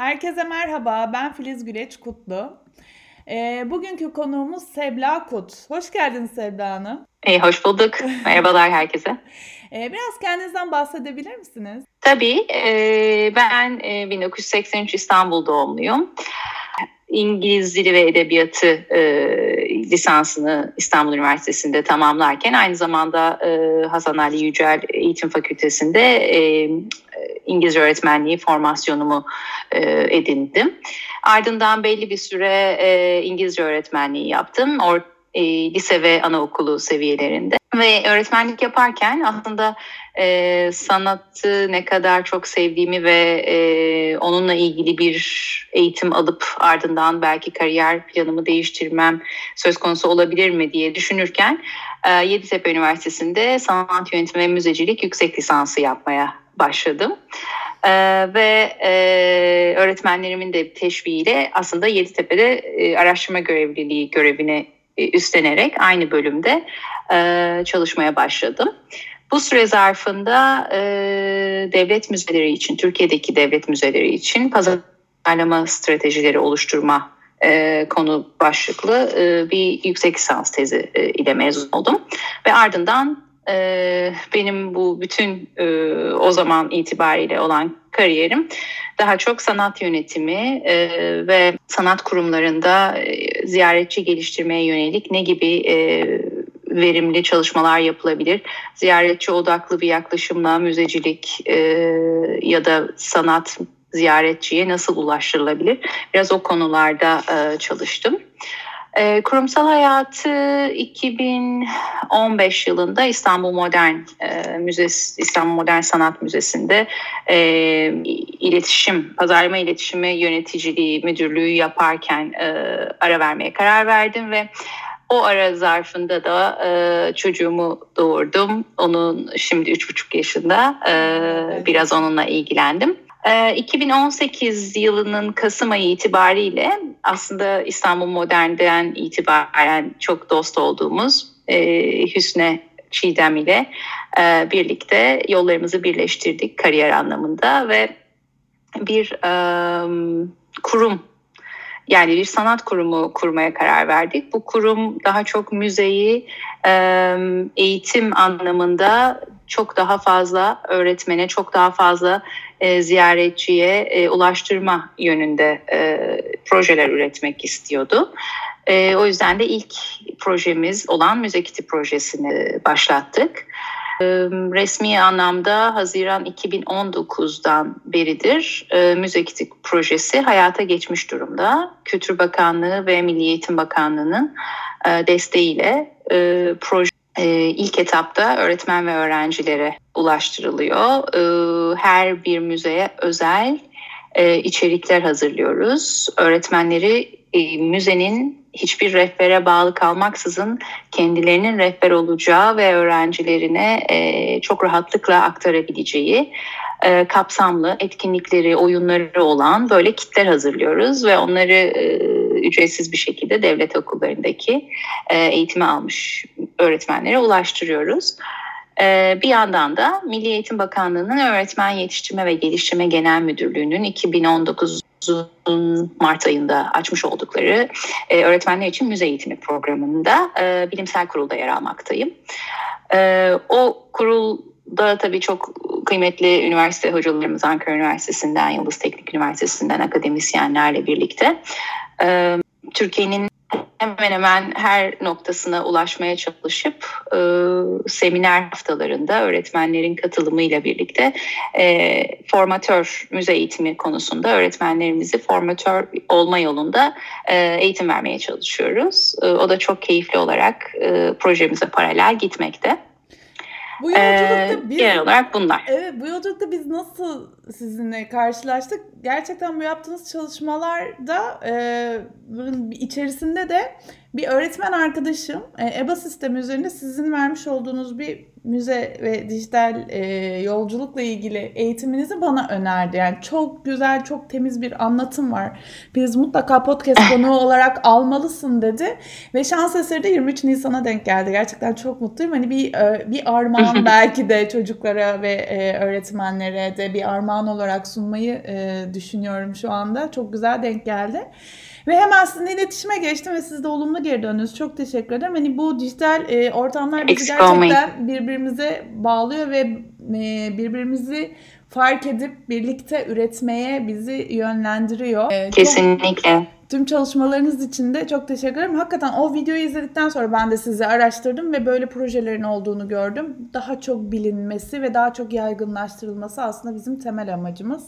Herkese merhaba, ben Filiz Güleç Kutlu. E, bugünkü konuğumuz Sebla Kut. Hoş geldiniz Sebla Hanım. E, hoş bulduk. Merhabalar herkese. E, biraz kendinizden bahsedebilir misiniz? Tabii. E, ben e, 1983 İstanbul doğumluyum. İngiliz Dili ve Edebiyatı e, lisansını İstanbul Üniversitesi'nde tamamlarken aynı zamanda e, Hasan Ali Yücel Eğitim Fakültesi'nde e, İngilizce öğretmenliği formasyonumu e, edindim. Ardından belli bir süre e, İngilizce öğretmenliği yaptım. Or e, lise ve anaokulu seviyelerinde. Ve öğretmenlik yaparken aslında e, sanatı ne kadar çok sevdiğimi ve e, onunla ilgili bir eğitim alıp ardından belki kariyer planımı değiştirmem söz konusu olabilir mi diye düşünürken e, Yeditepe Üniversitesi'nde sanat yönetimi ve müzecilik yüksek lisansı yapmaya başladım. Ee, ve e, öğretmenlerimin de teşviğiyle aslında Yeditepe'de e, araştırma görevliliği görevini e, üstlenerek aynı bölümde e, çalışmaya başladım. Bu süre zarfında e, devlet müzeleri için, Türkiye'deki devlet müzeleri için pazarlama stratejileri oluşturma e, konu başlıklı e, bir yüksek lisans tezi e, ile mezun oldum. Ve ardından e, benim bu bütün e, o zaman itibariyle olan kariyerim daha çok sanat yönetimi e, ve sanat kurumlarında e, ziyaretçi geliştirmeye yönelik ne gibi e, verimli çalışmalar yapılabilir? Ziyaretçi odaklı bir yaklaşımla müzecilik e, ya da sanat ziyaretçiye nasıl ulaştırılabilir? Biraz o konularda e, çalıştım. E, kurumsal hayatı 2015 yılında İstanbul Modern e, Müzesi, İstanbul Modern Sanat Müzesi'nde e, iletişim, pazarlama iletişimi yöneticiliği müdürlüğü yaparken e, ara vermeye karar verdim ve o ara zarfında da e, çocuğumu doğurdum. Onun şimdi üç buçuk yaşında. E, biraz onunla ilgilendim. 2018 ee, yılının Kasım ayı itibariyle aslında İstanbul Modern'den itibaren çok dost olduğumuz e, Hüsne Çiğdem ile e, birlikte yollarımızı birleştirdik kariyer anlamında ve bir e, kurum yani bir sanat kurumu kurmaya karar verdik. Bu kurum daha çok müzeyi eğitim anlamında çok daha fazla öğretmene, çok daha fazla e, ziyaretçiye e, ulaştırma yönünde e, projeler üretmek istiyordu. E, o yüzden de ilk projemiz olan Müze Kiti projesini başlattık. E, resmi anlamda Haziran 2019'dan beridir e, Müze Kiti projesi hayata geçmiş durumda. Kültür Bakanlığı ve Milli Eğitim Bakanlığı'nın e, desteğiyle e, proje e, ilk etapta öğretmen ve öğrencilere ulaştırılıyor. E, her bir müzeye özel e, içerikler hazırlıyoruz. Öğretmenleri e, müzenin hiçbir rehbere bağlı kalmaksızın kendilerinin rehber olacağı ve öğrencilerine e, çok rahatlıkla aktarabileceği e, kapsamlı etkinlikleri, oyunları olan böyle kitler hazırlıyoruz ve onları e, ücretsiz bir şekilde devlet okullarındaki e, eğitimi almış öğretmenlere ulaştırıyoruz. E, bir yandan da Milli Eğitim Bakanlığı'nın Öğretmen Yetiştirme ve Geliştirme Genel Müdürlüğü'nün 2019 Mart ayında açmış oldukları e, öğretmenler için müze eğitimi programında e, bilimsel kurulda yer almaktayım. O kurulda tabii çok kıymetli üniversite hocalarımız Ankara Üniversitesi'nden, Yıldız Teknik Üniversitesi'nden akademisyenlerle birlikte e, Türkiye'nin hemen hemen her noktasına ulaşmaya çalışıp e, seminer haftalarında öğretmenlerin katılımıyla birlikte e, formatör müze eğitimi konusunda öğretmenlerimizi formatör olma yolunda e, eğitim vermeye çalışıyoruz. O da çok keyifli olarak projemize paralel gitmekte. Bu yolculukta ee, biz, genel olarak bunlar. Evet bu yolculukta biz nasıl sizinle karşılaştık? Gerçekten bu yaptığınız çalışmalarda e, içerisinde de bir öğretmen arkadaşım e, EBA sistemi üzerinde sizin vermiş olduğunuz bir müze ve dijital e, yolculukla ilgili eğitiminizi bana önerdi. Yani çok güzel, çok temiz bir anlatım var. Biz mutlaka podcast konuğu olarak almalısın dedi. Ve şans eseri de 23 Nisan'a denk geldi. Gerçekten çok mutluyum. Hani bir e, bir armağan belki de çocuklara ve e, öğretmenlere de bir armağan olarak sunmayı e, düşünüyorum şu anda. Çok güzel denk geldi. Ve hemen sizinle iletişime geçtim ve siz de olumlu geri döndünüz. Çok teşekkür ederim. Hani bu dijital e, ortamlar bizi Eksik gerçekten olmayın. birbirimize bağlıyor ve e, birbirimizi fark edip birlikte üretmeye bizi yönlendiriyor. E, çok- Kesinlikle. Tüm çalışmalarınız için de çok teşekkür ederim. Hakikaten o videoyu izledikten sonra ben de sizi araştırdım ve böyle projelerin olduğunu gördüm. Daha çok bilinmesi ve daha çok yaygınlaştırılması aslında bizim temel amacımız.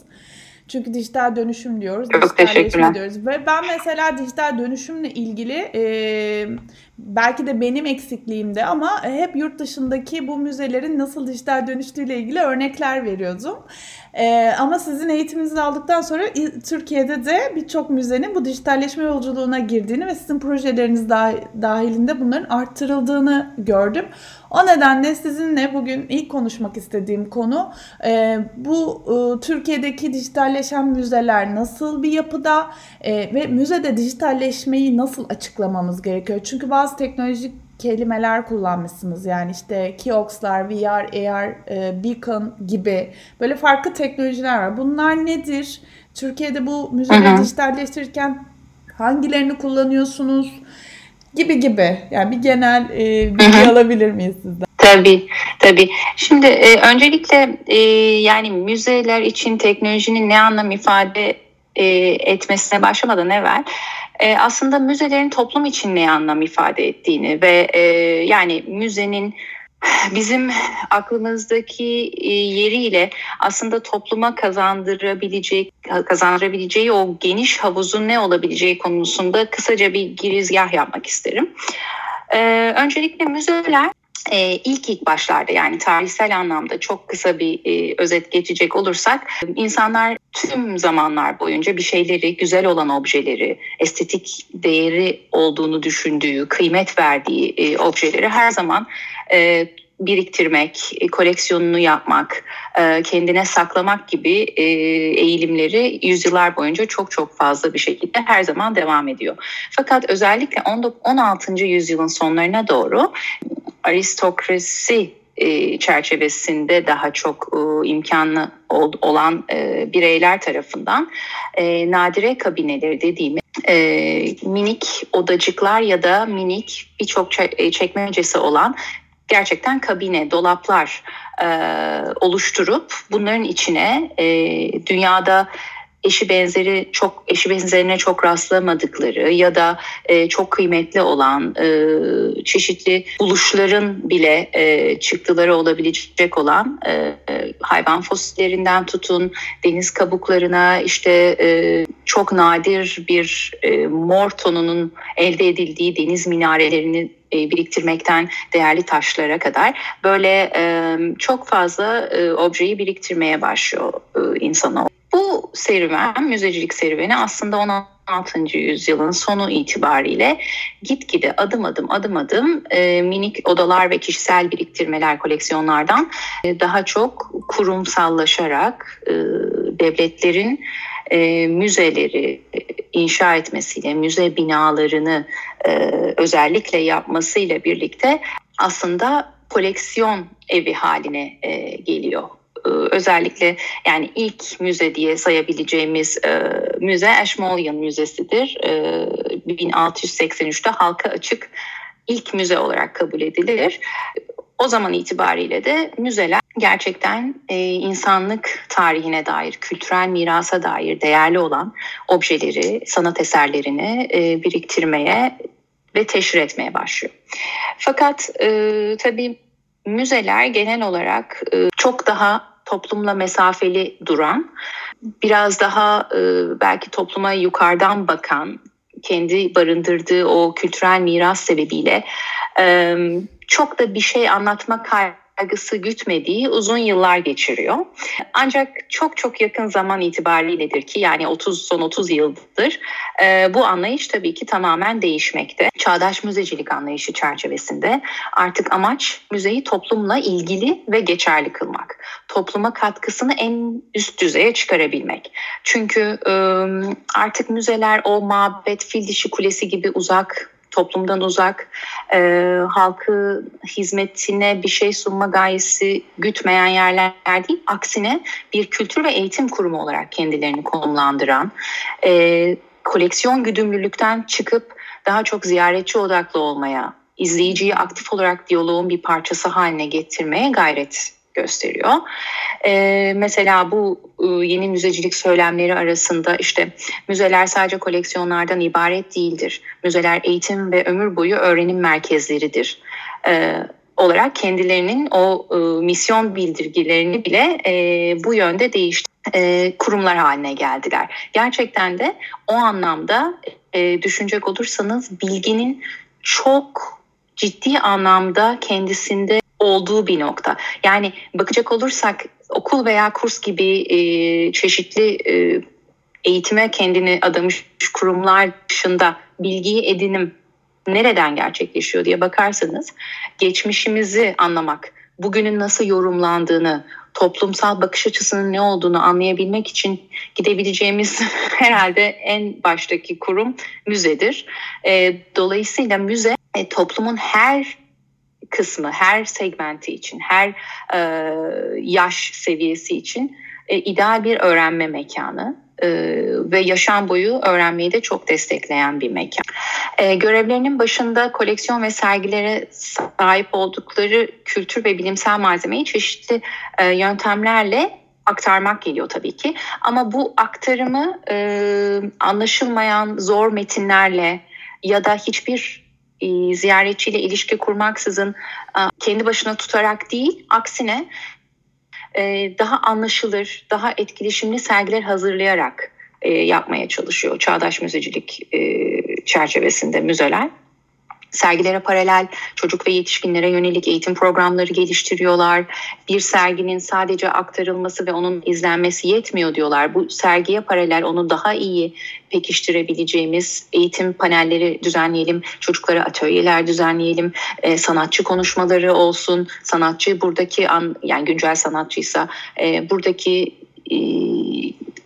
Çünkü dijital dönüşüm diyoruz. Çok teşekkürler. diyoruz. Ve ben mesela dijital dönüşümle ilgili e, belki de benim eksikliğimde ama hep yurt dışındaki bu müzelerin nasıl dijital dönüştüğüyle ilgili örnekler veriyordum. Ee, ama sizin eğitiminizi aldıktan sonra Türkiye'de de birçok müzenin bu dijitalleşme yolculuğuna girdiğini ve sizin projeleriniz dah- dahilinde bunların arttırıldığını gördüm. O nedenle sizinle bugün ilk konuşmak istediğim konu e, bu e, Türkiye'deki dijitalleşen müzeler nasıl bir yapıda e, ve müzede dijitalleşmeyi nasıl açıklamamız gerekiyor? Çünkü bazı teknolojik kelimeler kullanmışsınız. Yani işte kiosklar, VR, AR, e, beacon gibi böyle farklı teknolojiler var. Bunlar nedir? Türkiye'de bu müzeleri dijitalleştirirken hangilerini kullanıyorsunuz? Gibi gibi. Yani bir genel e, bilgi alabilir miyiz sizden? Tabii, tabii. Şimdi e, öncelikle e, yani müzeler için teknolojinin ne anlam ifade e, etmesine başlamadan evvel e, aslında müzelerin toplum için ne anlam ifade ettiğini ve e, yani müzenin bizim aklımızdaki e, yeriyle aslında topluma kazandırabilecek kazandırabileceği o geniş havuzun ne olabileceği konusunda kısaca bir girizgah yapmak isterim. E, öncelikle müzeler e, ilk ilk başlarda yani tarihsel anlamda çok kısa bir e, özet geçecek olursak insanlar tüm zamanlar boyunca bir şeyleri güzel olan objeleri estetik değeri olduğunu düşündüğü kıymet verdiği e, objeleri her zaman e, biriktirmek, e, koleksiyonunu yapmak, e, kendine saklamak gibi e, eğilimleri yüzyıllar boyunca çok çok fazla bir şekilde her zaman devam ediyor. Fakat özellikle 16. yüzyılın sonlarına doğru aristokrasi e, çerçevesinde daha çok e, imkanlı ol, olan e, bireyler tarafından e, nadire kabineleri dediğimiz e, minik odacıklar ya da minik birçok çe- çekmecesi olan gerçekten kabine, dolaplar e, oluşturup bunların içine e, dünyada eşi benzeri çok eşi benzerine çok rastlamadıkları ya da e, çok kıymetli olan e, çeşitli buluşların bile e, çıktıları olabilecek olan e, e, hayvan fosillerinden tutun deniz kabuklarına işte e, çok nadir bir e, mor tonunun elde edildiği deniz minarelerini e, biriktirmekten değerli taşlara kadar böyle e, çok fazla objeyi biriktirmeye başlıyor insanoğlu. Bu serüven, müzecilik serüveni aslında 16. yüzyılın sonu itibariyle gitgide adım adım adım adım e, minik odalar ve kişisel biriktirmeler koleksiyonlardan e, daha çok kurumsallaşarak e, devletlerin e, müzeleri inşa etmesiyle, müze binalarını e, özellikle yapmasıyla birlikte aslında koleksiyon evi haline e, geliyor. E, özellikle yani ilk müze diye sayabileceğimiz e, müze Ashmolean Müzesi'dir. E, 1683'te halka açık ilk müze olarak kabul edilir. O zaman itibariyle de müzeler gerçekten e, insanlık tarihine dair, kültürel mirasa dair değerli olan objeleri, sanat eserlerini e, biriktirmeye ve teşhir etmeye başlıyor. Fakat e, tabii müzeler genel olarak e, çok daha toplumla mesafeli duran, biraz daha e, belki topluma yukarıdan bakan, kendi barındırdığı o kültürel miras sebebiyle e, çok da bir şey anlatma kaygısı gütmediği uzun yıllar geçiriyor. Ancak çok çok yakın zaman itibariyledir ki yani 30 son 30 yıldır e, bu anlayış tabii ki tamamen değişmekte. Çağdaş müzecilik anlayışı çerçevesinde artık amaç müzeyi toplumla ilgili ve geçerli kılmak. Topluma katkısını en üst düzeye çıkarabilmek. Çünkü e, artık müzeler o mabet fil dişi kulesi gibi uzak toplumdan uzak, e, halkı hizmetine bir şey sunma gayesi gütmeyen yerler değil. Aksine bir kültür ve eğitim kurumu olarak kendilerini konumlandıran, e, koleksiyon güdümlülükten çıkıp daha çok ziyaretçi odaklı olmaya, izleyiciyi aktif olarak diyaloğun bir parçası haline getirmeye gayret gösteriyor. Ee, mesela bu e, yeni müzecilik söylemleri arasında işte müzeler sadece koleksiyonlardan ibaret değildir. Müzeler eğitim ve ömür boyu öğrenim merkezleridir. Ee, olarak kendilerinin o e, misyon bildirgilerini bile e, bu yönde değişti e, kurumlar haline geldiler. Gerçekten de o anlamda e, düşünecek olursanız bilginin çok ciddi anlamda kendisinde olduğu bir nokta. Yani bakacak olursak okul veya kurs gibi e, çeşitli e, eğitime kendini adamış kurumlar dışında bilgiyi edinim nereden gerçekleşiyor diye bakarsanız geçmişimizi anlamak, bugünün nasıl yorumlandığını, toplumsal bakış açısının ne olduğunu anlayabilmek için gidebileceğimiz herhalde en baştaki kurum müzedir. E, dolayısıyla müze e, toplumun her kısmı, her segmenti için, her e, yaş seviyesi için e, ideal bir öğrenme mekanı e, ve yaşam boyu öğrenmeyi de çok destekleyen bir mekan. E, görevlerinin başında koleksiyon ve sergilere sahip oldukları kültür ve bilimsel malzemeyi çeşitli e, yöntemlerle aktarmak geliyor tabii ki. Ama bu aktarımı e, anlaşılmayan zor metinlerle ya da hiçbir e, ziyaretçiyle ilişki kurmaksızın e, kendi başına tutarak değil, aksine e, daha anlaşılır, daha etkileşimli sergiler hazırlayarak yapmaya çalışıyor çağdaş müzecilik çerçevesinde müzeler. Sergilere paralel çocuk ve yetişkinlere yönelik eğitim programları geliştiriyorlar. Bir serginin sadece aktarılması ve onun izlenmesi yetmiyor diyorlar. Bu sergiye paralel onu daha iyi pekiştirebileceğimiz eğitim panelleri düzenleyelim, çocuklara atölyeler düzenleyelim, e, sanatçı konuşmaları olsun, sanatçı buradaki an, yani güncel sanatçıysa e, buradaki e,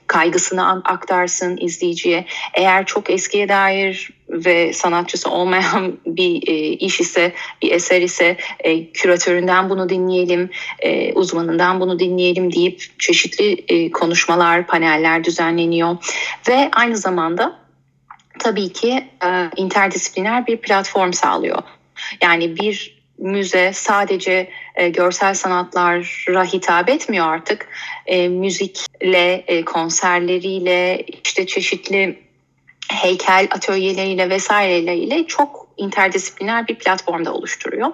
kaygısını aktarsın izleyiciye. Eğer çok eskiye dair ve sanatçısı olmayan bir e, iş ise, bir eser ise e, küratöründen bunu dinleyelim, e, uzmanından bunu dinleyelim deyip çeşitli e, konuşmalar, paneller düzenleniyor. Ve aynı zamanda tabii ki e, interdisipliner bir platform sağlıyor. Yani bir müze sadece e, görsel sanatlara hitap etmiyor artık. E, müzikle, e, konserleriyle, işte çeşitli heykel atölyeleriyle vesaireyle çok interdisipliner bir platformda oluşturuyor.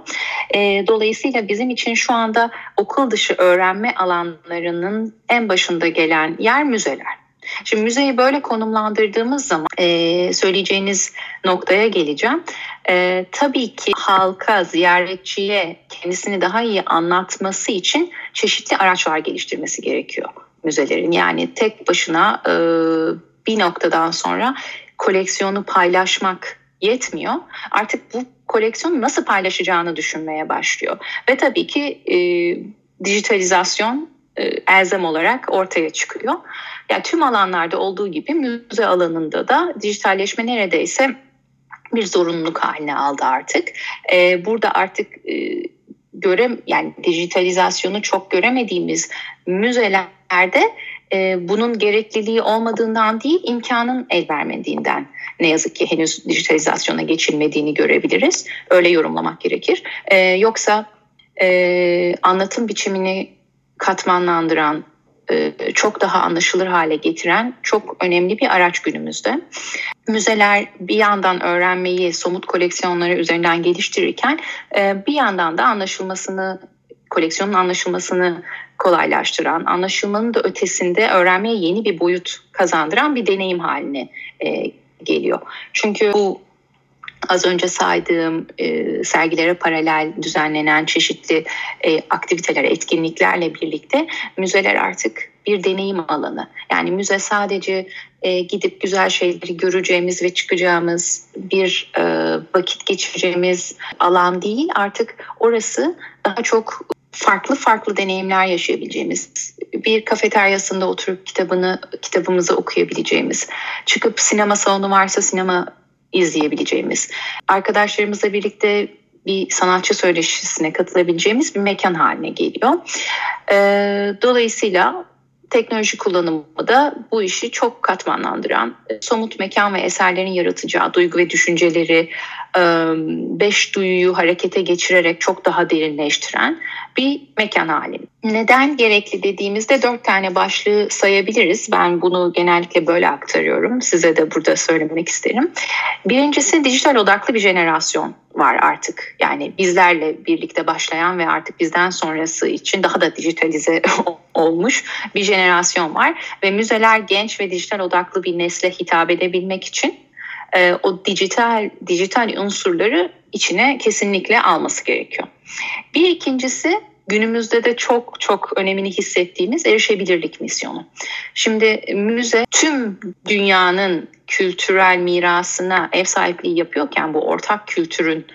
E, dolayısıyla bizim için şu anda okul dışı öğrenme alanlarının en başında gelen yer müzeler. Şimdi müzeyi böyle konumlandırdığımız zaman e, söyleyeceğiniz noktaya geleceğim. E, tabii ki halka, ziyaretçiye kendisini daha iyi anlatması için çeşitli araçlar geliştirmesi gerekiyor müzelerin. Yani tek başına e, bir noktadan sonra koleksiyonu paylaşmak yetmiyor. Artık bu koleksiyonu nasıl paylaşacağını düşünmeye başlıyor. Ve tabii ki e, dijitalizasyon e, elzem olarak ortaya çıkıyor. Yani tüm alanlarda olduğu gibi müze alanında da dijitalleşme neredeyse bir zorunluluk haline aldı artık. E, burada artık e, göre yani dijitalizasyonu çok göremediğimiz müzelerde e, bunun gerekliliği olmadığından değil imkanın el vermediğinden ne yazık ki henüz dijitalizasyona geçilmediğini görebiliriz. Öyle yorumlamak gerekir. E, yoksa e, anlatım biçimini katmanlandıran, çok daha anlaşılır hale getiren çok önemli bir araç günümüzde. Müzeler bir yandan öğrenmeyi somut koleksiyonları üzerinden geliştirirken e, bir yandan da anlaşılmasını koleksiyonun anlaşılmasını kolaylaştıran, anlaşılmanın da ötesinde öğrenmeye yeni bir boyut kazandıran bir deneyim haline e, geliyor. Çünkü bu az önce saydığım e, sergilere paralel düzenlenen çeşitli e, aktiviteler, etkinliklerle birlikte müzeler artık bir deneyim alanı. Yani müze sadece e, gidip güzel şeyleri göreceğimiz ve çıkacağımız bir e, vakit geçireceğimiz alan değil. Artık orası daha çok farklı farklı deneyimler yaşayabileceğimiz, bir kafeteryasında oturup kitabını kitabımızı okuyabileceğimiz, çıkıp sinema salonu varsa sinema izleyebileceğimiz, arkadaşlarımızla birlikte bir sanatçı söyleşisine katılabileceğimiz bir mekan haline geliyor. Ee, dolayısıyla teknoloji kullanımı da bu işi çok katmanlandıran, somut mekan ve eserlerin yaratacağı duygu ve düşünceleri beş duyuyu harekete geçirerek çok daha derinleştiren bir mekan hali. Neden gerekli dediğimizde dört tane başlığı sayabiliriz. Ben bunu genellikle böyle aktarıyorum. Size de burada söylemek isterim. Birincisi dijital odaklı bir jenerasyon var artık. Yani bizlerle birlikte başlayan ve artık bizden sonrası için daha da dijitalize olmuş bir jenerasyon var. Ve müzeler genç ve dijital odaklı bir nesle hitap edebilmek için e, o dijital dijital unsurları içine kesinlikle alması gerekiyor. Bir ikincisi günümüzde de çok çok önemini hissettiğimiz erişebilirlik misyonu. Şimdi müze tüm dünyanın kültürel mirasına ev sahipliği yapıyorken bu ortak kültürün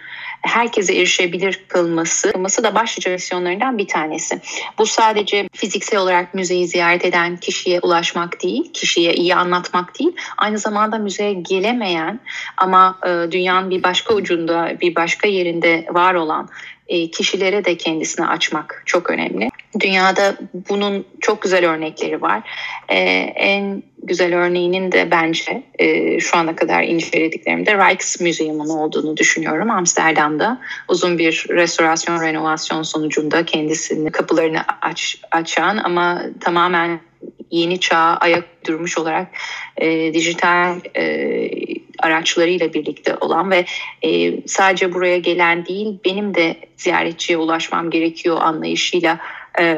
herkese erişebilir kılması, kılması da başlıca misyonlarından bir tanesi. Bu sadece fiziksel olarak müzeyi ziyaret eden kişiye ulaşmak değil, kişiye iyi anlatmak değil, aynı zamanda müzeye gelemeyen ama e, dünyanın bir başka ucunda, bir başka yerinde var olan e, kişilere de kendisini açmak çok önemli. Dünyada bunun çok güzel örnekleri var. E, en güzel örneğinin de bence e, şu ana kadar incelediklerimde Rijksmuseum'un olduğunu düşünüyorum. Amsterdam'da uzun bir restorasyon, renovasyon sonucunda kendisini kapılarını aç, açan ama tamamen yeni çağa ayak durmuş olarak e, dijital e, araçlarıyla birlikte olan ve e, sadece buraya gelen değil benim de ziyaretçiye ulaşmam gerekiyor anlayışıyla e,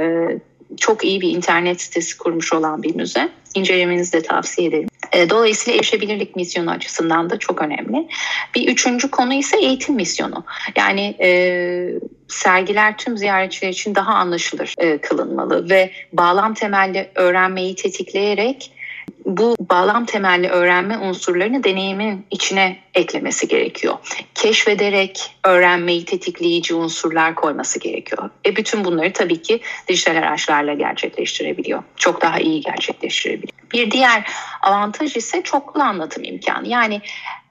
çok iyi bir internet sitesi kurmuş olan bir müze. İncelemenizi de tavsiye ederim. E, dolayısıyla erişebilirlik misyonu açısından da çok önemli. Bir üçüncü konu ise eğitim misyonu. Yani e, sergiler tüm ziyaretçiler için daha anlaşılır e, kılınmalı ve bağlam temelli öğrenmeyi tetikleyerek bu bağlam temelli öğrenme unsurlarını deneyimin içine eklemesi gerekiyor. Keşfederek öğrenmeyi tetikleyici unsurlar koyması gerekiyor. E bütün bunları tabii ki dijital araçlarla gerçekleştirebiliyor. Çok daha iyi gerçekleştirebiliyor. Bir diğer avantaj ise çoklu anlatım imkanı. Yani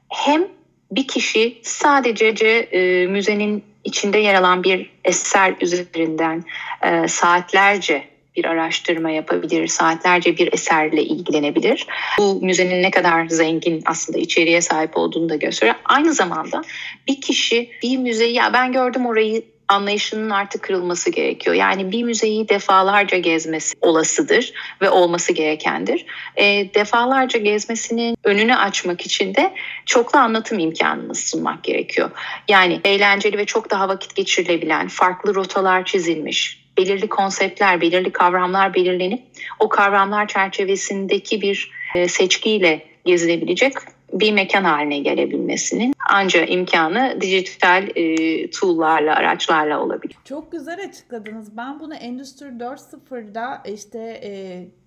hem bir kişi sadece e, müzenin içinde yer alan bir eser üzerinden e, saatlerce bir araştırma yapabilir, saatlerce bir eserle ilgilenebilir. Bu müzenin ne kadar zengin aslında içeriğe sahip olduğunu da gösteriyor. Aynı zamanda bir kişi bir müzeyi ya ben gördüm orayı anlayışının artık kırılması gerekiyor. Yani bir müzeyi defalarca gezmesi olasıdır ve olması gerekendir. E, defalarca gezmesinin önünü açmak için de çoklu anlatım imkanını sunmak gerekiyor. Yani eğlenceli ve çok daha vakit geçirilebilen, farklı rotalar çizilmiş, belirli konseptler, belirli kavramlar belirlenip o kavramlar çerçevesindeki bir e, seçkiyle gezilebilecek bir mekan haline gelebilmesinin ancak imkanı dijital e, tool'larla, araçlarla olabilir. Çok güzel açıkladınız. Ben bunu Endüstri 4.0'da işte e,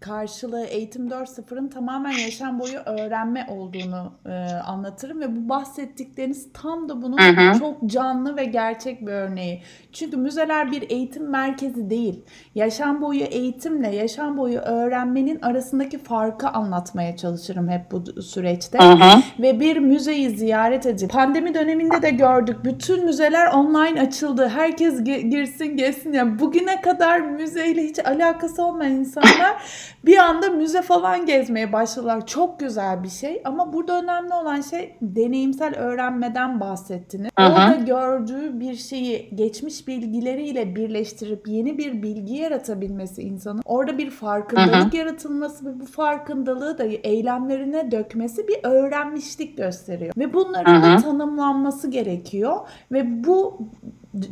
karşılığı Eğitim 4.0'ın tamamen yaşam boyu öğrenme olduğunu e, anlatırım ve bu bahsettikleriniz tam da bunun hı hı. çok canlı ve gerçek bir örneği. Çünkü müzeler bir eğitim merkezi değil. Yaşam boyu eğitimle yaşam boyu öğrenmenin arasındaki farkı anlatmaya çalışırım hep bu süreçte. Hı hı. Ve bir müzeyi ziyaret edip pandemi döneminde de gördük. Bütün müzeler online açıldı. Herkes girsin gelsin. Yani bugüne kadar müzeyle hiç alakası olmayan insanlar bir anda müze falan gezmeye başladılar. Çok güzel bir şey ama burada önemli olan şey deneyimsel öğrenmeden bahsettiniz. Aha. Orada gördüğü bir şeyi geçmiş bilgileriyle birleştirip yeni bir bilgi yaratabilmesi insanın orada bir farkındalık Aha. yaratılması ve bu farkındalığı da eylemlerine dökmesi bir öğrenmişlik gösteriyor. Ve bunların da tanımlanması gerekiyor ve bu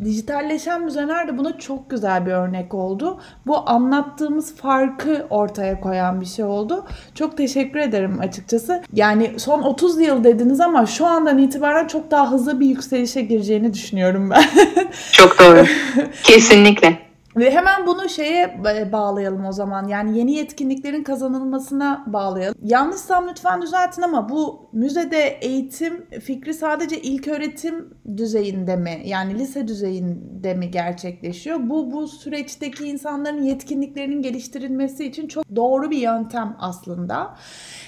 dijitalleşen müzeler de buna çok güzel bir örnek oldu. Bu anlattığımız farkı ortaya koyan bir şey oldu. Çok teşekkür ederim açıkçası. Yani son 30 yıl dediniz ama şu andan itibaren çok daha hızlı bir yükselişe gireceğini düşünüyorum ben. Çok doğru. Kesinlikle. Ve hemen bunu şeye bağlayalım o zaman. Yani yeni yetkinliklerin kazanılmasına bağlayalım. Yanlışsam lütfen düzeltin ama bu müzede eğitim fikri sadece ilk öğretim düzeyinde mi? Yani lise düzeyinde mi gerçekleşiyor? Bu bu süreçteki insanların yetkinliklerinin geliştirilmesi için çok doğru bir yöntem aslında.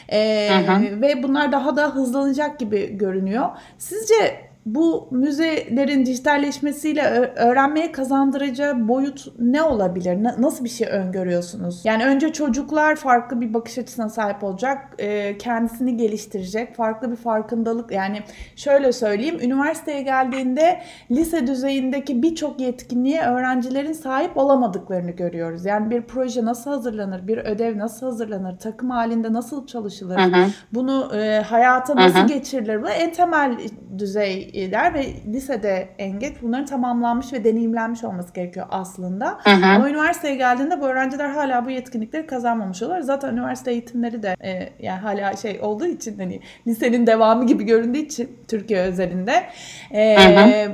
Ee, hı hı. Ve bunlar daha da hızlanacak gibi görünüyor. Sizce bu müzelerin dijitalleşmesiyle öğrenmeye kazandıracağı boyut ne olabilir? Nasıl bir şey öngörüyorsunuz? Yani önce çocuklar farklı bir bakış açısına sahip olacak, e, kendisini geliştirecek, farklı bir farkındalık. Yani şöyle söyleyeyim, üniversiteye geldiğinde lise düzeyindeki birçok yetkinliğe öğrencilerin sahip olamadıklarını görüyoruz. Yani bir proje nasıl hazırlanır, bir ödev nasıl hazırlanır, takım halinde nasıl çalışılır, hı hı. bunu e, hayata nasıl hı hı. geçirilir? Bu en temel düzey der ve lisede en geç bunların tamamlanmış ve deneyimlenmiş olması gerekiyor aslında. Hı hı. Ama üniversiteye geldiğinde bu öğrenciler hala bu yetkinlikleri kazanmamış oluyorlar. Zaten üniversite eğitimleri de e, yani hala şey olduğu için hani lisenin devamı gibi göründüğü için Türkiye özelinde e, hı hı.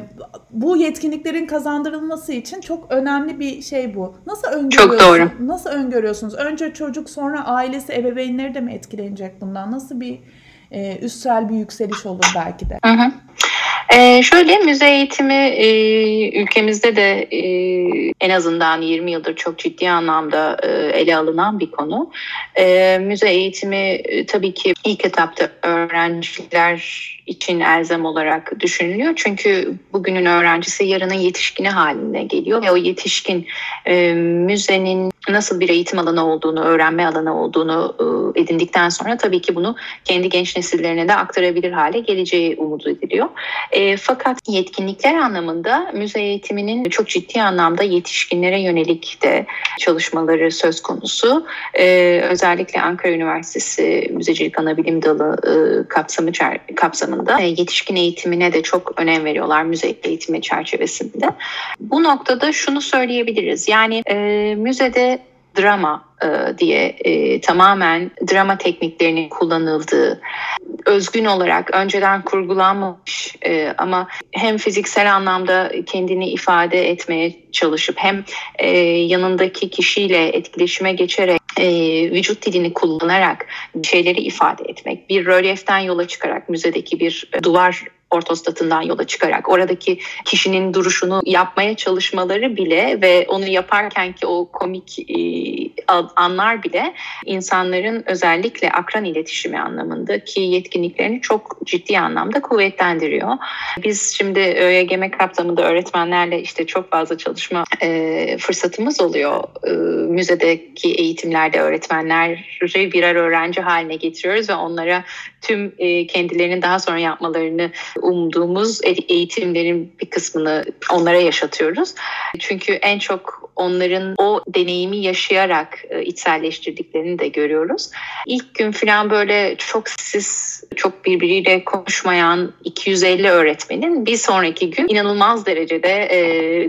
bu yetkinliklerin kazandırılması için çok önemli bir şey bu. Nasıl öngörüyorsunuz? Çok doğru. Nasıl öngörüyorsunuz? Önce çocuk sonra ailesi, ebeveynleri de mi etkilenecek bundan? Nasıl bir e, üstsel bir yükseliş olur belki de? Hı hı. Ee, şöyle müze eğitimi e, ülkemizde de e, en azından 20 yıldır çok ciddi anlamda e, ele alınan bir konu. E, müze eğitimi e, tabii ki ilk etapta öğrenciler için elzem olarak düşünülüyor. Çünkü bugünün öğrencisi yarının yetişkini haline geliyor ve o yetişkin e, müzenin nasıl bir eğitim alanı olduğunu, öğrenme alanı olduğunu e, edindikten sonra tabii ki bunu kendi genç nesillerine de aktarabilir hale geleceği umut ediliyor. E, fakat yetkinlikler anlamında müze eğitiminin çok ciddi anlamda yetişkinlere yönelik de çalışmaları söz konusu. E, özellikle Ankara Üniversitesi Müzecilik Anabilim Dalı e, kapsamı kapsamında e, yetişkin eğitimine de çok önem veriyorlar müze eğitimi çerçevesinde. Bu noktada şunu söyleyebiliriz. Yani e, müzede drama e, diye e, tamamen drama tekniklerinin kullanıldığı, özgün olarak önceden kurgulanmamış e, ama hem fiziksel anlamda kendini ifade etmeye çalışıp hem e, yanındaki kişiyle etkileşime geçerek e, vücut dilini kullanarak şeyleri ifade etmek, bir rölyeften yola çıkarak müzedeki bir duvar ortostatından yola çıkarak oradaki kişinin duruşunu yapmaya çalışmaları bile ve onu yaparken ki o komik e, anlar bile insanların özellikle akran iletişimi anlamındaki yetkinliklerini çok ciddi anlamda kuvvetlendiriyor. Biz şimdi ÖYGM kapsamında öğretmenlerle işte çok fazla çalışma e, fırsatımız oluyor. E, müzedeki eğitimlerde öğretmenleri birer öğrenci haline getiriyoruz ve onlara tüm e, kendilerinin daha sonra yapmalarını umduğumuz eğitimlerin bir kısmını onlara yaşatıyoruz. Çünkü en çok onların o deneyimi yaşayarak e, içselleştirdiklerini de görüyoruz. İlk gün falan böyle çok siz çok birbiriyle konuşmayan 250 öğretmenin bir sonraki gün inanılmaz derecede e,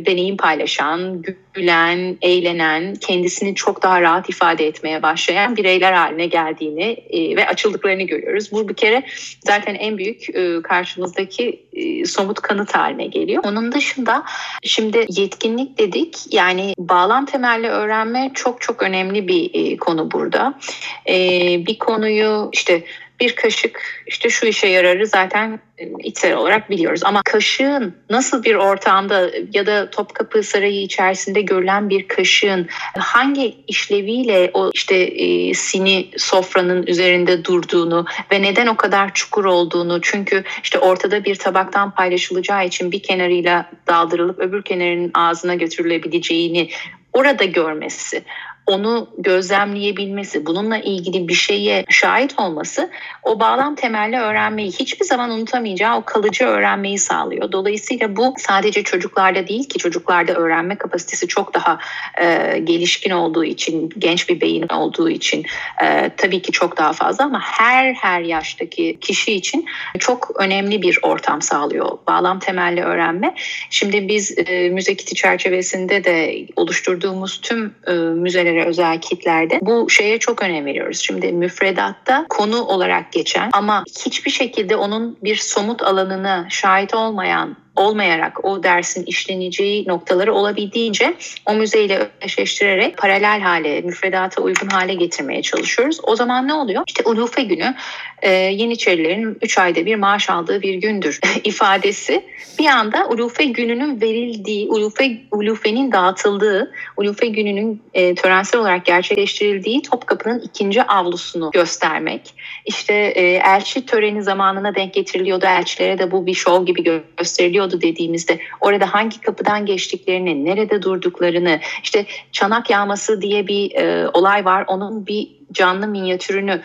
deneyim paylaşan, gülen, eğlenen, kendisini çok daha rahat ifade etmeye başlayan bireyler haline geldiğini e, ve açıldıklarını görüyoruz. Bu bir kere zaten en büyük e, karşımızdaki e, somut kanıt haline geliyor. Onun dışında şimdi yetkinlik dedik. Yani bağlam temelli öğrenme çok çok önemli bir konu burada. Bir konuyu işte bir kaşık işte şu işe yararı zaten e, içsel olarak biliyoruz. Ama kaşığın nasıl bir ortamda ya da Topkapı Sarayı içerisinde görülen bir kaşığın hangi işleviyle o işte e, sini sofranın üzerinde durduğunu ve neden o kadar çukur olduğunu çünkü işte ortada bir tabaktan paylaşılacağı için bir kenarıyla daldırılıp öbür kenarının ağzına götürülebileceğini orada görmesi onu gözlemleyebilmesi, bununla ilgili bir şeye şahit olması o bağlam temelli öğrenmeyi hiçbir zaman unutamayacağı o kalıcı öğrenmeyi sağlıyor. Dolayısıyla bu sadece çocuklarda değil ki çocuklarda öğrenme kapasitesi çok daha e, gelişkin olduğu için, genç bir beyin olduğu için e, tabii ki çok daha fazla ama her her yaştaki kişi için çok önemli bir ortam sağlıyor bağlam temelli öğrenme. Şimdi biz e, müze kiti çerçevesinde de oluşturduğumuz tüm e, müzelere özel kitlerde bu şeye çok önem veriyoruz. Şimdi müfredatta konu olarak geçen ama hiçbir şekilde onun bir somut alanına şahit olmayan olmayarak o dersin işleneceği noktaları olabildiğince o müzeyle eşleştirerek paralel hale, müfredata uygun hale getirmeye çalışıyoruz. O zaman ne oluyor? İşte Ulufe günü e, Yeniçerilerin 3 ayda bir maaş aldığı bir gündür ifadesi bir anda Ulufe gününün verildiği, Ulufe, Ulufe'nin dağıtıldığı, Ulufe gününün e, törensel olarak gerçekleştirildiği Topkapı'nın ikinci avlusunu göstermek. İşte e, elçi töreni zamanına denk getiriliyordu. Elçilere de bu bir şov gibi gösteriliyordu dediğimizde orada hangi kapıdan geçtiklerini, nerede durduklarını, işte çanak yağması diye bir e, olay var. Onun bir canlı minyatürünü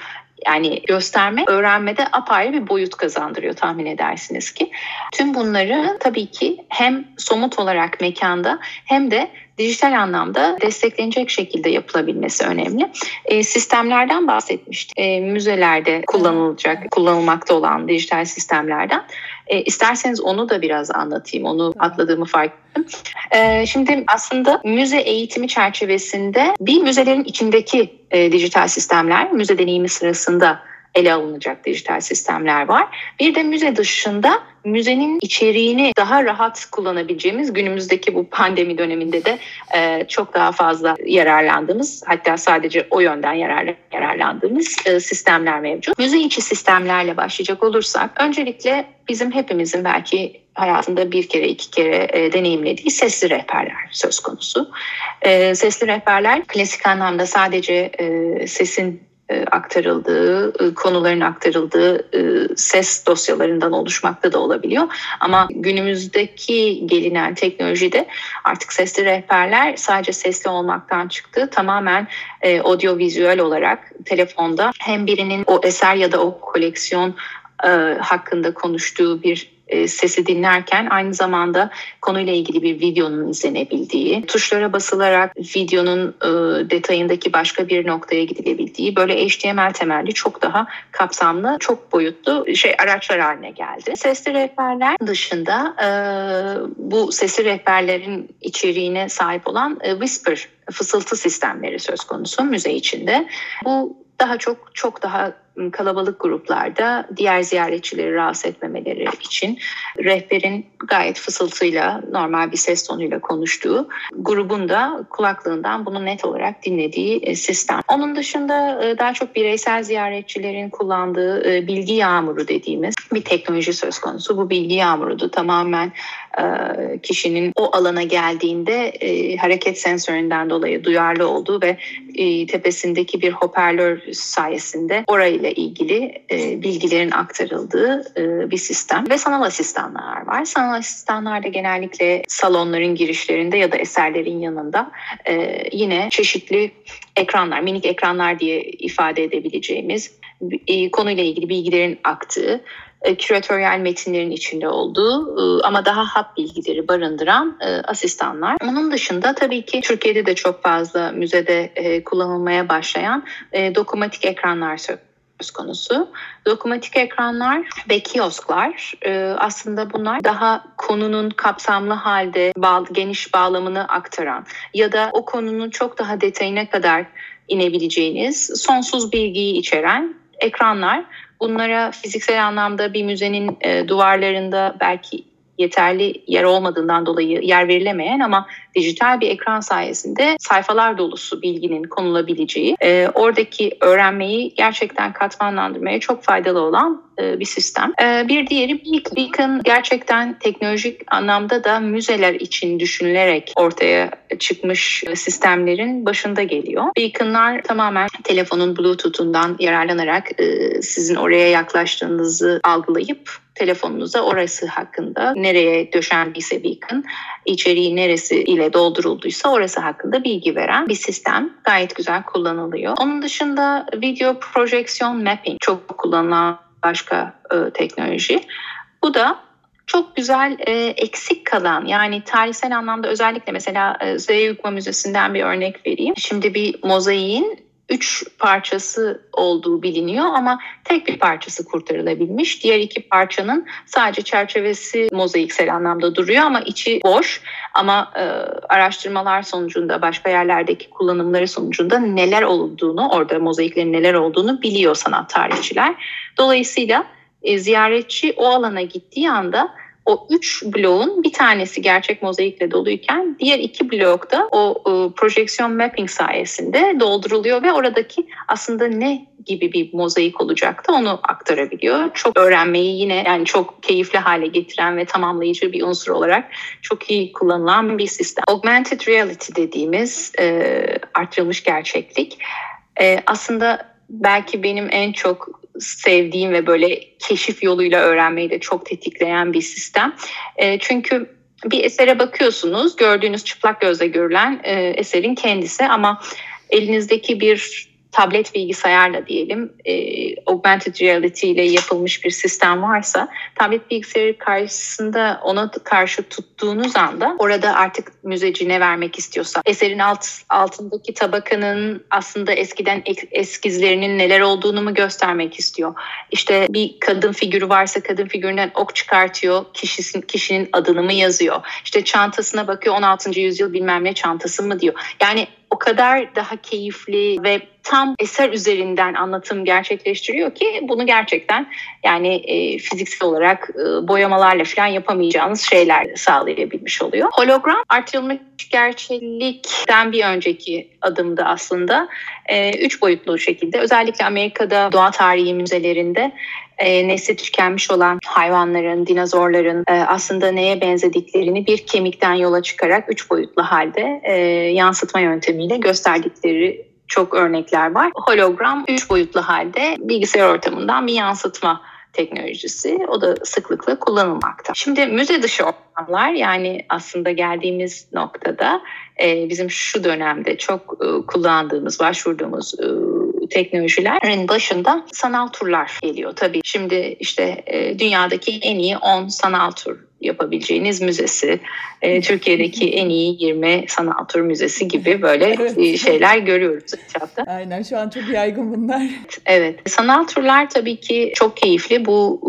yani gösterme öğrenmede apayrı bir boyut kazandırıyor tahmin edersiniz ki. Tüm bunları tabii ki hem somut olarak mekanda hem de dijital anlamda desteklenecek şekilde yapılabilmesi önemli. E, sistemlerden bahsetmiştik. E, müzelerde kullanılacak, kullanılmakta olan dijital sistemlerden. E, isterseniz onu da biraz anlatayım. Onu atladığımı fark ettim. E, şimdi aslında müze eğitimi çerçevesinde bir müzelerin içindeki e, dijital sistemler, müze deneyimi sırasında ele alınacak dijital sistemler var. Bir de müze dışında müzenin içeriğini daha rahat kullanabileceğimiz günümüzdeki bu pandemi döneminde de e, çok daha fazla yararlandığımız hatta sadece o yönden yarar, yararlandığımız e, sistemler mevcut. Müze içi sistemlerle başlayacak olursak öncelikle bizim hepimizin belki hayatında bir kere iki kere e, deneyimlediği sesli rehberler söz konusu. E, sesli rehberler klasik anlamda sadece e, sesin aktarıldığı, e, konuların aktarıldığı e, ses dosyalarından oluşmakta da olabiliyor. Ama günümüzdeki gelinen teknolojide artık sesli rehberler sadece sesli olmaktan çıktı. Tamamen audiovizüel olarak telefonda hem birinin o eser ya da o koleksiyon hakkında konuştuğu bir e, sesi dinlerken aynı zamanda konuyla ilgili bir videonun izlenebildiği, tuşlara basılarak videonun e, detayındaki başka bir noktaya gidilebildiği böyle HTML temelli çok daha kapsamlı, çok boyutlu şey araçlar haline geldi. Sesli rehberler dışında e, bu sesli rehberlerin içeriğine sahip olan Whisper fısıltı sistemleri söz konusu müze içinde. Bu daha çok çok daha kalabalık gruplarda diğer ziyaretçileri rahatsız etmemeleri için rehberin gayet fısıltıyla normal bir ses tonuyla konuştuğu grubun da kulaklığından bunu net olarak dinlediği e, sistem. Onun dışında e, daha çok bireysel ziyaretçilerin kullandığı e, bilgi yağmuru dediğimiz bir teknoloji söz konusu. Bu bilgi yağmuru da tamamen kişinin o alana geldiğinde hareket sensöründen dolayı duyarlı olduğu ve tepesindeki bir hoparlör sayesinde orayı ile ilgili e, bilgilerin aktarıldığı e, bir sistem ve sanal asistanlar var. Sanal asistanlar da genellikle salonların girişlerinde ya da eserlerin yanında e, yine çeşitli ekranlar, minik ekranlar diye ifade edebileceğimiz e, konuyla ilgili bilgilerin aktığı e, küratöryel metinlerin içinde olduğu e, ama daha hap bilgileri barındıran e, asistanlar. Onun dışında tabii ki Türkiye'de de çok fazla müzede kullanılmaya başlayan dokumatik ekranlar söz söz konusu. Dokunmatik ekranlar ve kiosklar e, aslında bunlar daha konunun kapsamlı halde bağ, geniş bağlamını aktaran ya da o konunun çok daha detayına kadar inebileceğiniz sonsuz bilgiyi içeren ekranlar. Bunlara fiziksel anlamda bir müzenin e, duvarlarında belki yeterli yer olmadığından dolayı yer verilemeyen ama dijital bir ekran sayesinde sayfalar dolusu bilginin konulabileceği, e, oradaki öğrenmeyi gerçekten katmanlandırmaya çok faydalı olan e, bir sistem. E, bir diğeri Beacon gerçekten teknolojik anlamda da müzeler için düşünülerek ortaya çıkmış sistemlerin başında geliyor. Beacon'lar tamamen telefonun Bluetooth'undan yararlanarak e, sizin oraya yaklaştığınızı algılayıp telefonunuza orası hakkında nereye döşendiyse beacon, içeriği neresi ile doldurulduysa orası hakkında bilgi veren bir sistem. Gayet güzel kullanılıyor. Onun dışında video projection mapping çok kullanılan başka e, teknoloji. Bu da çok güzel e, eksik kalan yani tarihsel anlamda özellikle mesela e, Zeugma Müzesi'nden bir örnek vereyim. Şimdi bir mozaiğin üç parçası olduğu biliniyor ama tek bir parçası kurtarılabilmiş. Diğer iki parçanın sadece çerçevesi mozaiksel anlamda duruyor ama içi boş. Ama e, araştırmalar sonucunda başka yerlerdeki kullanımları sonucunda neler olduğunu, orada mozaiklerin neler olduğunu biliyor sanat tarihçiler. Dolayısıyla e, ziyaretçi o alana gittiği anda o üç bloğun bir tanesi gerçek mozaikle doluyken diğer iki blokta o e, projeksiyon mapping sayesinde dolduruluyor ve oradaki aslında ne gibi bir mozaik olacaktı onu aktarabiliyor. Çok öğrenmeyi yine yani çok keyifli hale getiren ve tamamlayıcı bir unsur olarak çok iyi kullanılan bir sistem. Augmented reality dediğimiz e, artırılmış gerçeklik e, aslında belki benim en çok sevdiğim ve böyle keşif yoluyla öğrenmeyi de çok tetikleyen bir sistem. E, çünkü bir esere bakıyorsunuz, gördüğünüz çıplak gözle görülen e, eserin kendisi ama elinizdeki bir tablet bilgisayarla diyelim e, augmented reality ile yapılmış bir sistem varsa tablet bilgisayarı karşısında ona karşı tuttuğunuz anda orada artık müzeci ne vermek istiyorsa eserin alt, altındaki tabakanın aslında eskiden eskizlerinin neler olduğunu mu göstermek istiyor. İşte bir kadın figürü varsa kadın figüründen ok çıkartıyor kişinin, kişinin adını mı yazıyor. İşte çantasına bakıyor 16. yüzyıl bilmem ne çantası mı diyor. Yani o kadar daha keyifli ve tam eser üzerinden anlatım gerçekleştiriyor ki bunu gerçekten yani e, fiziksel olarak e, boyamalarla falan yapamayacağınız şeyler sağlayabilmiş oluyor. Hologram artırılmış gerçeklikten bir önceki adımda aslında e, üç boyutlu şekilde özellikle Amerika'da doğa tarihi müzelerinde e, nesli tükenmiş olan hayvanların, dinozorların e, aslında neye benzediklerini bir kemikten yola çıkarak üç boyutlu halde e, yansıtma yöntemiyle gösterdikleri çok örnekler var. Hologram üç boyutlu halde bilgisayar ortamından bir yansıtma teknolojisi. O da sıklıkla kullanılmakta. Şimdi müze dışı ortamlar yani aslında geldiğimiz noktada e, bizim şu dönemde çok e, kullandığımız, başvurduğumuz e, teknolojilerin başında sanal turlar geliyor. Tabii şimdi işte e, dünyadaki en iyi 10 sanal tur yapabileceğiniz müzesi, e, Türkiye'deki en iyi 20 sanal tur müzesi gibi böyle evet. E, şeyler görüyoruz etrafta. Aynen şu an çok yaygın bunlar. Evet. Sanal turlar tabii ki çok keyifli. Bu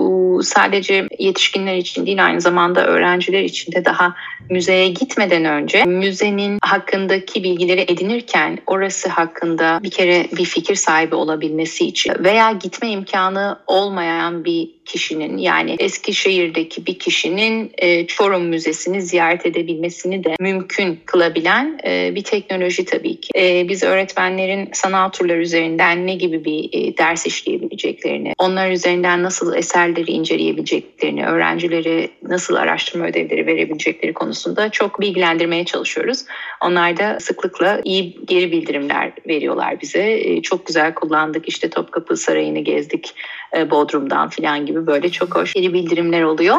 sadece yetişkinler için değil aynı zamanda öğrenciler için de daha müzeye gitmeden önce müzenin hakkındaki bilgileri edinirken orası hakkında bir kere bir fikir sahibi olabilmesi için veya gitme imkanı olmayan bir kişinin yani Eskişehir'deki bir kişinin e, Çorum Müzesi'ni ziyaret edebilmesini de mümkün kılabilen e, bir teknoloji tabii ki. E, biz öğretmenlerin sanal turlar üzerinden ne gibi bir e, ders işleyebileceklerini, onlar üzerinden nasıl eserleri inceleyebileceklerini, öğrencilere nasıl araştırma ödevleri verebilecekleri konusunda çok bilgilendirmeye çalışıyoruz. Onlar da sıklıkla iyi geri bildirimler veriyorlar bize. E, çok güzel kullandık işte Topkapı Sarayı'nı gezdik e, Bodrum'dan filan gibi böyle çok hoş geri bildirimler oluyor.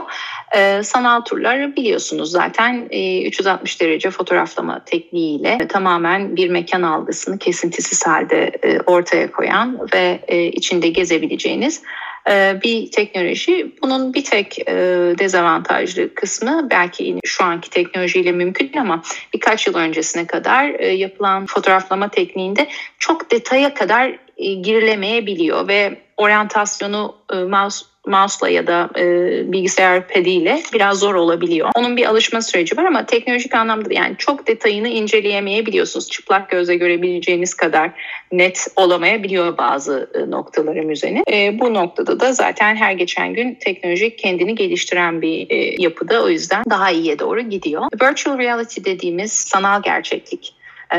E, sanal turlar biliyorsunuz zaten e, 360 derece fotoğraflama tekniğiyle tamamen bir mekan algısını kesintisiz halde e, ortaya koyan ve e, içinde gezebileceğiniz e, bir teknoloji. Bunun bir tek e, dezavantajlı kısmı belki şu anki teknolojiyle mümkün ama birkaç yıl öncesine kadar e, yapılan fotoğraflama tekniğinde çok detaya kadar girilemeyebiliyor ve oryantasyonu mouse mouse'la ya da e, bilgisayar padiyle biraz zor olabiliyor. Onun bir alışma süreci var ama teknolojik anlamda yani çok detayını inceleyemeyebiliyorsunuz. Çıplak gözle görebileceğiniz kadar net olamayabiliyor bazı e, noktaları müzenin. E, bu noktada da zaten her geçen gün teknoloji kendini geliştiren bir e, yapıda o yüzden daha iyiye doğru gidiyor. Virtual reality dediğimiz sanal gerçeklik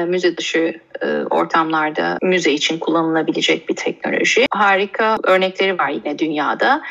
müze dışı e, ortamlarda müze için kullanılabilecek bir teknoloji. Harika örnekleri var yine dünyada.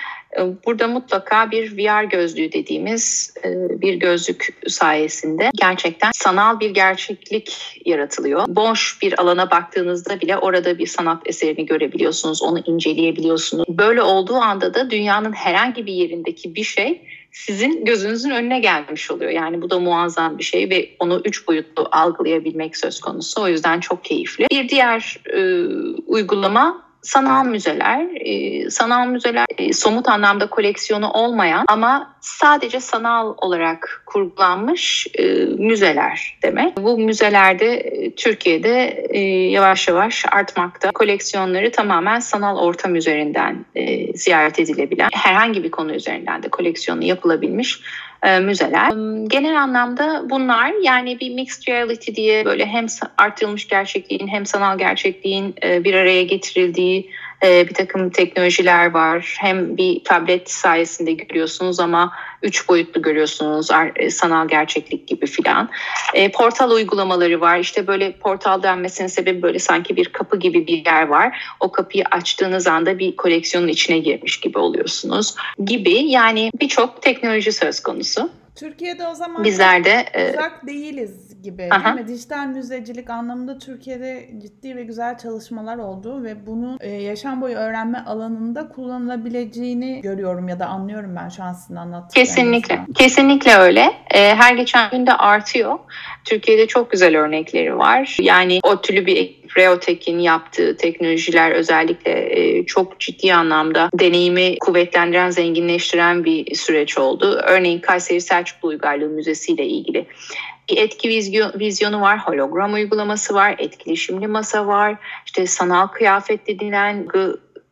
burada mutlaka bir VR gözlüğü dediğimiz bir gözlük sayesinde gerçekten sanal bir gerçeklik yaratılıyor. Boş bir alana baktığınızda bile orada bir sanat eserini görebiliyorsunuz, onu inceleyebiliyorsunuz. Böyle olduğu anda da dünyanın herhangi bir yerindeki bir şey sizin gözünüzün önüne gelmiş oluyor. Yani bu da muazzam bir şey ve onu üç boyutlu algılayabilmek söz konusu. O yüzden çok keyifli. Bir diğer e, uygulama sanal müzeler, e, sanal müzeler e, somut anlamda koleksiyonu olmayan ama sadece sanal olarak kurgulanmış e, müzeler demek. Bu müzelerde Türkiye'de yavaş yavaş artmakta. Koleksiyonları tamamen sanal ortam üzerinden ziyaret edilebilen, herhangi bir konu üzerinden de koleksiyonu yapılabilmiş müzeler. Genel anlamda bunlar yani bir mixed reality diye böyle hem artırılmış gerçekliğin hem sanal gerçekliğin bir araya getirildiği bir takım teknolojiler var. Hem bir tablet sayesinde görüyorsunuz ama üç boyutlu görüyorsunuz e, sanal gerçeklik gibi filan. E, portal uygulamaları var. İşte böyle portal denmesinin sebebi böyle sanki bir kapı gibi bir yer var. O kapıyı açtığınız anda bir koleksiyonun içine girmiş gibi oluyorsunuz gibi. Yani birçok teknoloji söz konusu. Türkiye'de o zaman bizler de e, uzak değiliz gibi Aha. değil mi? Dijital müzecilik anlamında Türkiye'de ciddi ve güzel çalışmalar oldu ve bunu e, yaşam boyu öğrenme alanında kullanılabileceğini görüyorum ya da anlıyorum ben şu an sizin anlattığınızda. Kesinlikle. Kesinlikle öyle. E, her geçen gün de artıyor. Türkiye'de çok güzel örnekleri var. Yani o türlü bir Reotek'in yaptığı teknolojiler özellikle e, çok ciddi anlamda deneyimi kuvvetlendiren, zenginleştiren bir süreç oldu. Örneğin Kayseri Selçuklu Uygarlığı Müzesi ile ilgili bir etki vizyonu var, hologram uygulaması var, etkileşimli masa var, işte sanal kıyafet denilen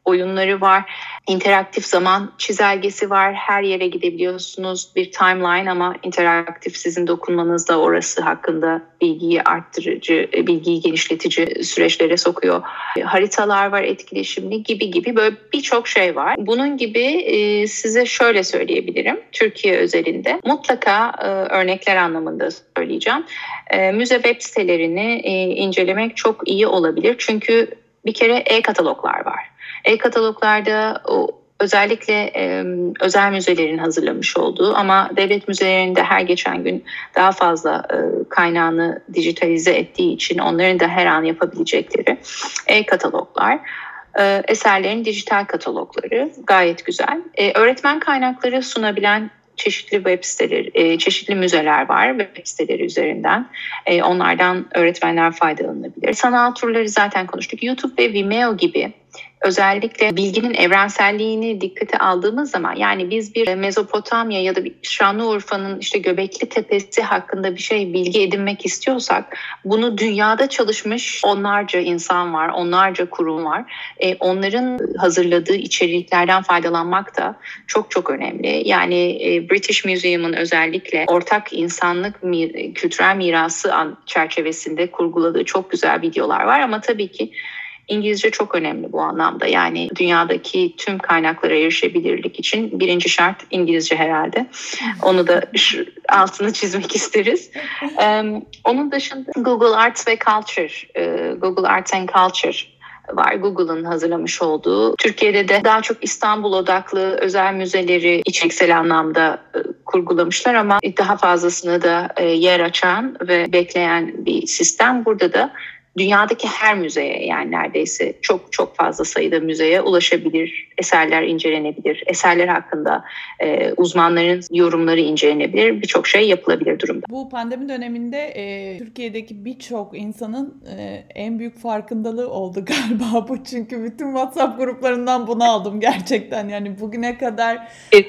oyunları var. İnteraktif zaman çizelgesi var. Her yere gidebiliyorsunuz. Bir timeline ama interaktif sizin dokunmanız da orası hakkında bilgiyi arttırıcı, bilgiyi genişletici süreçlere sokuyor. Haritalar var etkileşimli gibi gibi böyle birçok şey var. Bunun gibi e, size şöyle söyleyebilirim. Türkiye özelinde mutlaka e, örnekler anlamında söyleyeceğim. E, müze web sitelerini incelemek çok iyi olabilir. Çünkü bir kere e-kataloglar var. E-kataloglarda özellikle e, özel müzelerin hazırlamış olduğu ama devlet müzelerinde her geçen gün daha fazla e, kaynağını dijitalize ettiği için onların da her an yapabilecekleri e-kataloglar. E, eserlerin dijital katalogları gayet güzel. E, öğretmen kaynakları sunabilen çeşitli web siteleri, e, çeşitli müzeler var web siteleri üzerinden. E, onlardan öğretmenler faydalanabilir. Sanal turları zaten konuştuk. YouTube ve Vimeo gibi özellikle bilginin evrenselliğini dikkate aldığımız zaman yani biz bir Mezopotamya ya da Şanlıurfa'nın işte Göbekli Tepesi hakkında bir şey bilgi edinmek istiyorsak bunu dünyada çalışmış onlarca insan var, onlarca kurum var. E, onların hazırladığı içeriklerden faydalanmak da çok çok önemli. Yani e, British Museum'un özellikle ortak insanlık mir kültürel mirası çerçevesinde kurguladığı çok güzel videolar var ama tabii ki İngilizce çok önemli bu anlamda. Yani dünyadaki tüm kaynaklara erişebilirlik için birinci şart İngilizce herhalde. Onu da altını çizmek isteriz. onun dışında Google Arts ve Culture, e, Google Arts and Culture var Google'ın hazırlamış olduğu. Türkiye'de de daha çok İstanbul odaklı özel müzeleri içeriksel anlamda e, kurgulamışlar ama daha fazlasını da e, yer açan ve bekleyen bir sistem. Burada da dünyadaki her müzeye yani neredeyse çok çok fazla sayıda müzeye ulaşabilir, eserler incelenebilir, eserler hakkında e, uzmanların yorumları incelenebilir, birçok şey yapılabilir durumda. Bu pandemi döneminde e, Türkiye'deki birçok insanın e, en büyük farkındalığı oldu galiba bu. Çünkü bütün WhatsApp gruplarından bunu aldım gerçekten. Yani bugüne kadar e,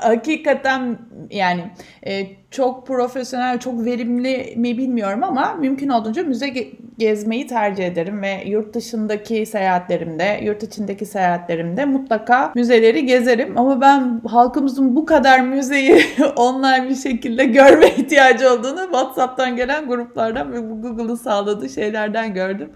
hakikaten yani e, çok profesyonel, çok verimli mi bilmiyorum ama mümkün olduğunca müze ge- gezmeyi tercih ederim ve yurt dışındaki seyahatlerimde, yurt içindeki seyahatlerimde mutlaka müzeleri gezerim. Ama ben halkımızın bu kadar müzeyi online bir şekilde görme ihtiyacı olduğunu WhatsApp'tan gelen gruplardan ve Google'ın sağladığı şeylerden gördüm.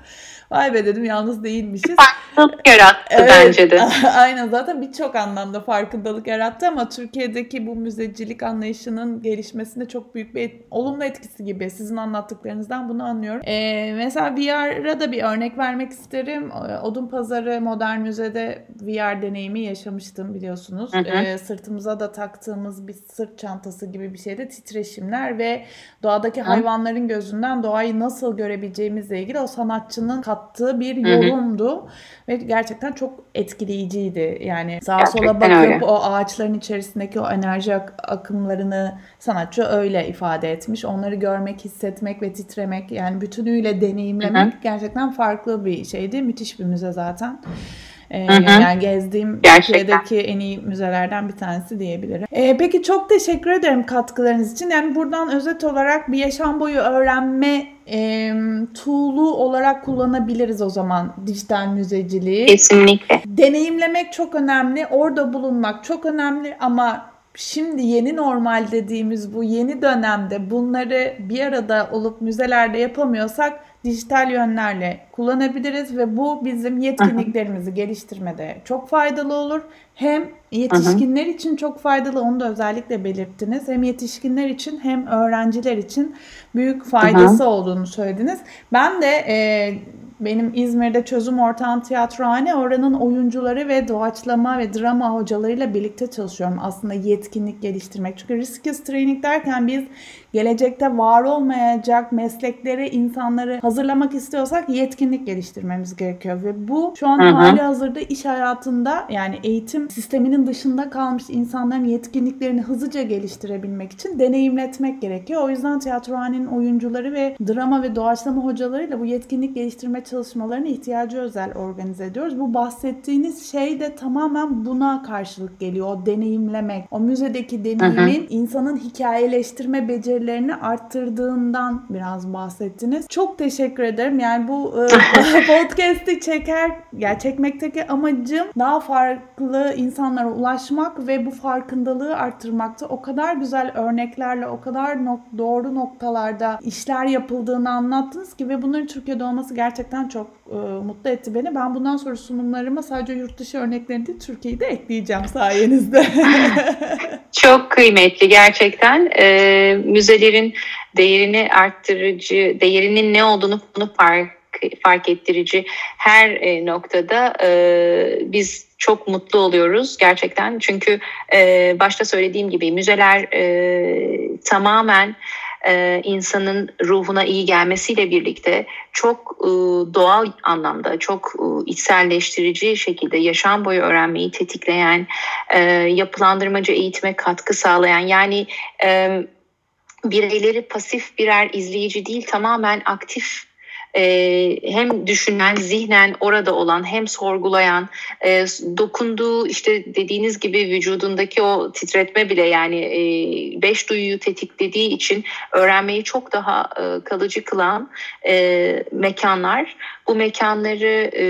Vay be dedim yalnız değilmişiz. Farkındalık yarattı evet, bence de. Aynen zaten birçok anlamda farkındalık yarattı ama Türkiye'deki bu müzecilik anlayışının gelişmesinde çok büyük bir et, olumlu etkisi gibi. Sizin anlattıklarınızdan bunu anlıyorum. Ee, mesela VR'a da bir örnek vermek isterim. Odun Pazarı Modern Müze'de VR deneyimi yaşamıştım biliyorsunuz. Hı hı. Ee, sırtımıza da taktığımız bir sırt çantası gibi bir şeyde titreşimler ve doğadaki hı. hayvanların gözünden doğayı nasıl görebileceğimizle ilgili o sanatçının kattığı bir yorumdu. Hı hı. Ve gerçekten çok etkileyiciydi. Yani sağa gerçekten sola bakıp öyle. o ağaçların içerisindeki o enerji ak- akımlarını sanatçı öyle ifade etmiş. Onları görmek, hissetmek ve titremek yani bütünüyle deneyimlemek hı hı. gerçekten farklı bir şeydi. Müthiş bir müze zaten. Ee, yani gezdiğim Türkiye'deki en iyi müzelerden bir tanesi diyebilirim. Ee, peki çok teşekkür ederim katkılarınız için. Yani buradan özet olarak bir yaşam boyu öğrenme e, tool'u olarak kullanabiliriz o zaman dijital müzeciliği. Kesinlikle. Deneyimlemek çok önemli. Orada bulunmak çok önemli ama şimdi yeni normal dediğimiz bu yeni dönemde bunları bir arada olup müzelerde yapamıyorsak dijital yönlerle kullanabiliriz ve bu bizim yetkinliklerimizi geliştirmede çok faydalı olur. Hem yetişkinler için çok faydalı onu da özellikle belirttiniz. Hem yetişkinler için hem öğrenciler için büyük faydası olduğunu söylediniz. Ben de e, benim İzmir'de Çözüm Ortağım Tiyatrohane oranın oyuncuları ve doğaçlama ve drama hocalarıyla birlikte çalışıyorum. Aslında yetkinlik geliştirmek. Çünkü risk training derken biz gelecekte var olmayacak mesleklere insanları hazırlamak istiyorsak yetkinlik geliştirmemiz gerekiyor ve bu şu an hı hı. hali hazırda iş hayatında yani eğitim sisteminin dışında kalmış insanların yetkinliklerini hızlıca geliştirebilmek için deneyimletmek gerekiyor. O yüzden tiyatrohanenin oyuncuları ve drama ve doğaçlama hocalarıyla bu yetkinlik geliştirme çalışmalarına ihtiyacı özel organize ediyoruz. Bu bahsettiğiniz şey de tamamen buna karşılık geliyor. O deneyimlemek, o müzedeki deneyimin hı hı. insanın hikayeleştirme beceri becerilerini arttırdığından biraz bahsettiniz. Çok teşekkür ederim. Yani bu e, podcast'i çeker, yani çekmekteki amacım daha farklı insanlara ulaşmak ve bu farkındalığı arttırmakta. O kadar güzel örneklerle, o kadar nok- doğru noktalarda işler yapıldığını anlattınız ki ve bunların Türkiye'de olması gerçekten çok e, mutlu etti beni. Ben bundan sonra sunumlarıma sadece yurt dışı örneklerini değil, Türkiye'yi de ekleyeceğim sayenizde. çok kıymetli gerçekten. E, müzelerin değerini arttırıcı, değerinin ne olduğunu bunu fark fark ettirici her e, noktada e, biz çok mutlu oluyoruz gerçekten. Çünkü e, başta söylediğim gibi müzeler e, tamamen e, insanın ruhuna iyi gelmesiyle birlikte çok e, doğal anlamda, çok e, içselleştirici şekilde yaşam boyu öğrenmeyi tetikleyen, e, yapılandırmacı eğitime katkı sağlayan yani... E, bireyleri pasif birer izleyici değil tamamen aktif e, hem düşünen, zihnen orada olan, hem sorgulayan, e, dokunduğu işte dediğiniz gibi vücudundaki o titretme bile yani e, beş duyuyu tetiklediği için öğrenmeyi çok daha e, kalıcı kılan e, mekanlar. Bu mekanları e,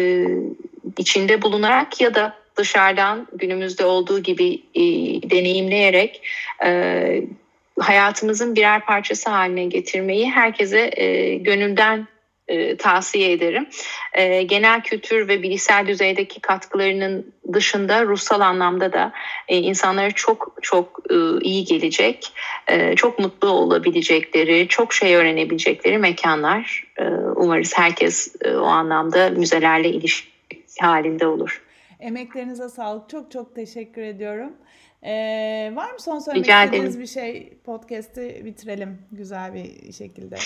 içinde bulunarak ya da dışarıdan günümüzde olduğu gibi e, deneyimleyerek e, hayatımızın birer parçası haline getirmeyi herkese e, gönülden e, tavsiye ederim. E, genel kültür ve bilişsel düzeydeki katkılarının dışında ruhsal anlamda da e, insanlara çok çok e, iyi gelecek, e, çok mutlu olabilecekleri, çok şey öğrenebilecekleri mekanlar. E, umarız herkes e, o anlamda müzelerle ilişki halinde olur. Emeklerinize sağlık. Çok çok teşekkür ediyorum. Ee, var mı son söylemek istediğiniz bir şey? Podcast'i bitirelim güzel bir şekilde.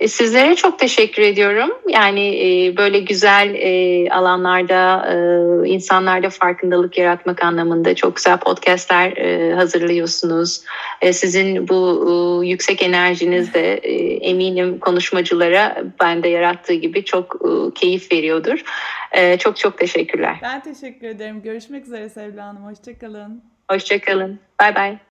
E, sizlere çok teşekkür ediyorum. Yani e, böyle güzel e, alanlarda insanlarda farkındalık yaratmak anlamında çok güzel podcastler hazırlıyorsunuz. Sizin bu yüksek enerjiniz de eminim konuşmacılara bende yarattığı gibi çok keyif veriyordur. Çok çok teşekkürler. Ben teşekkür ederim. Görüşmek üzere Sevda Hanım. Hoşçakalın. Hoşçakalın. Bay bay.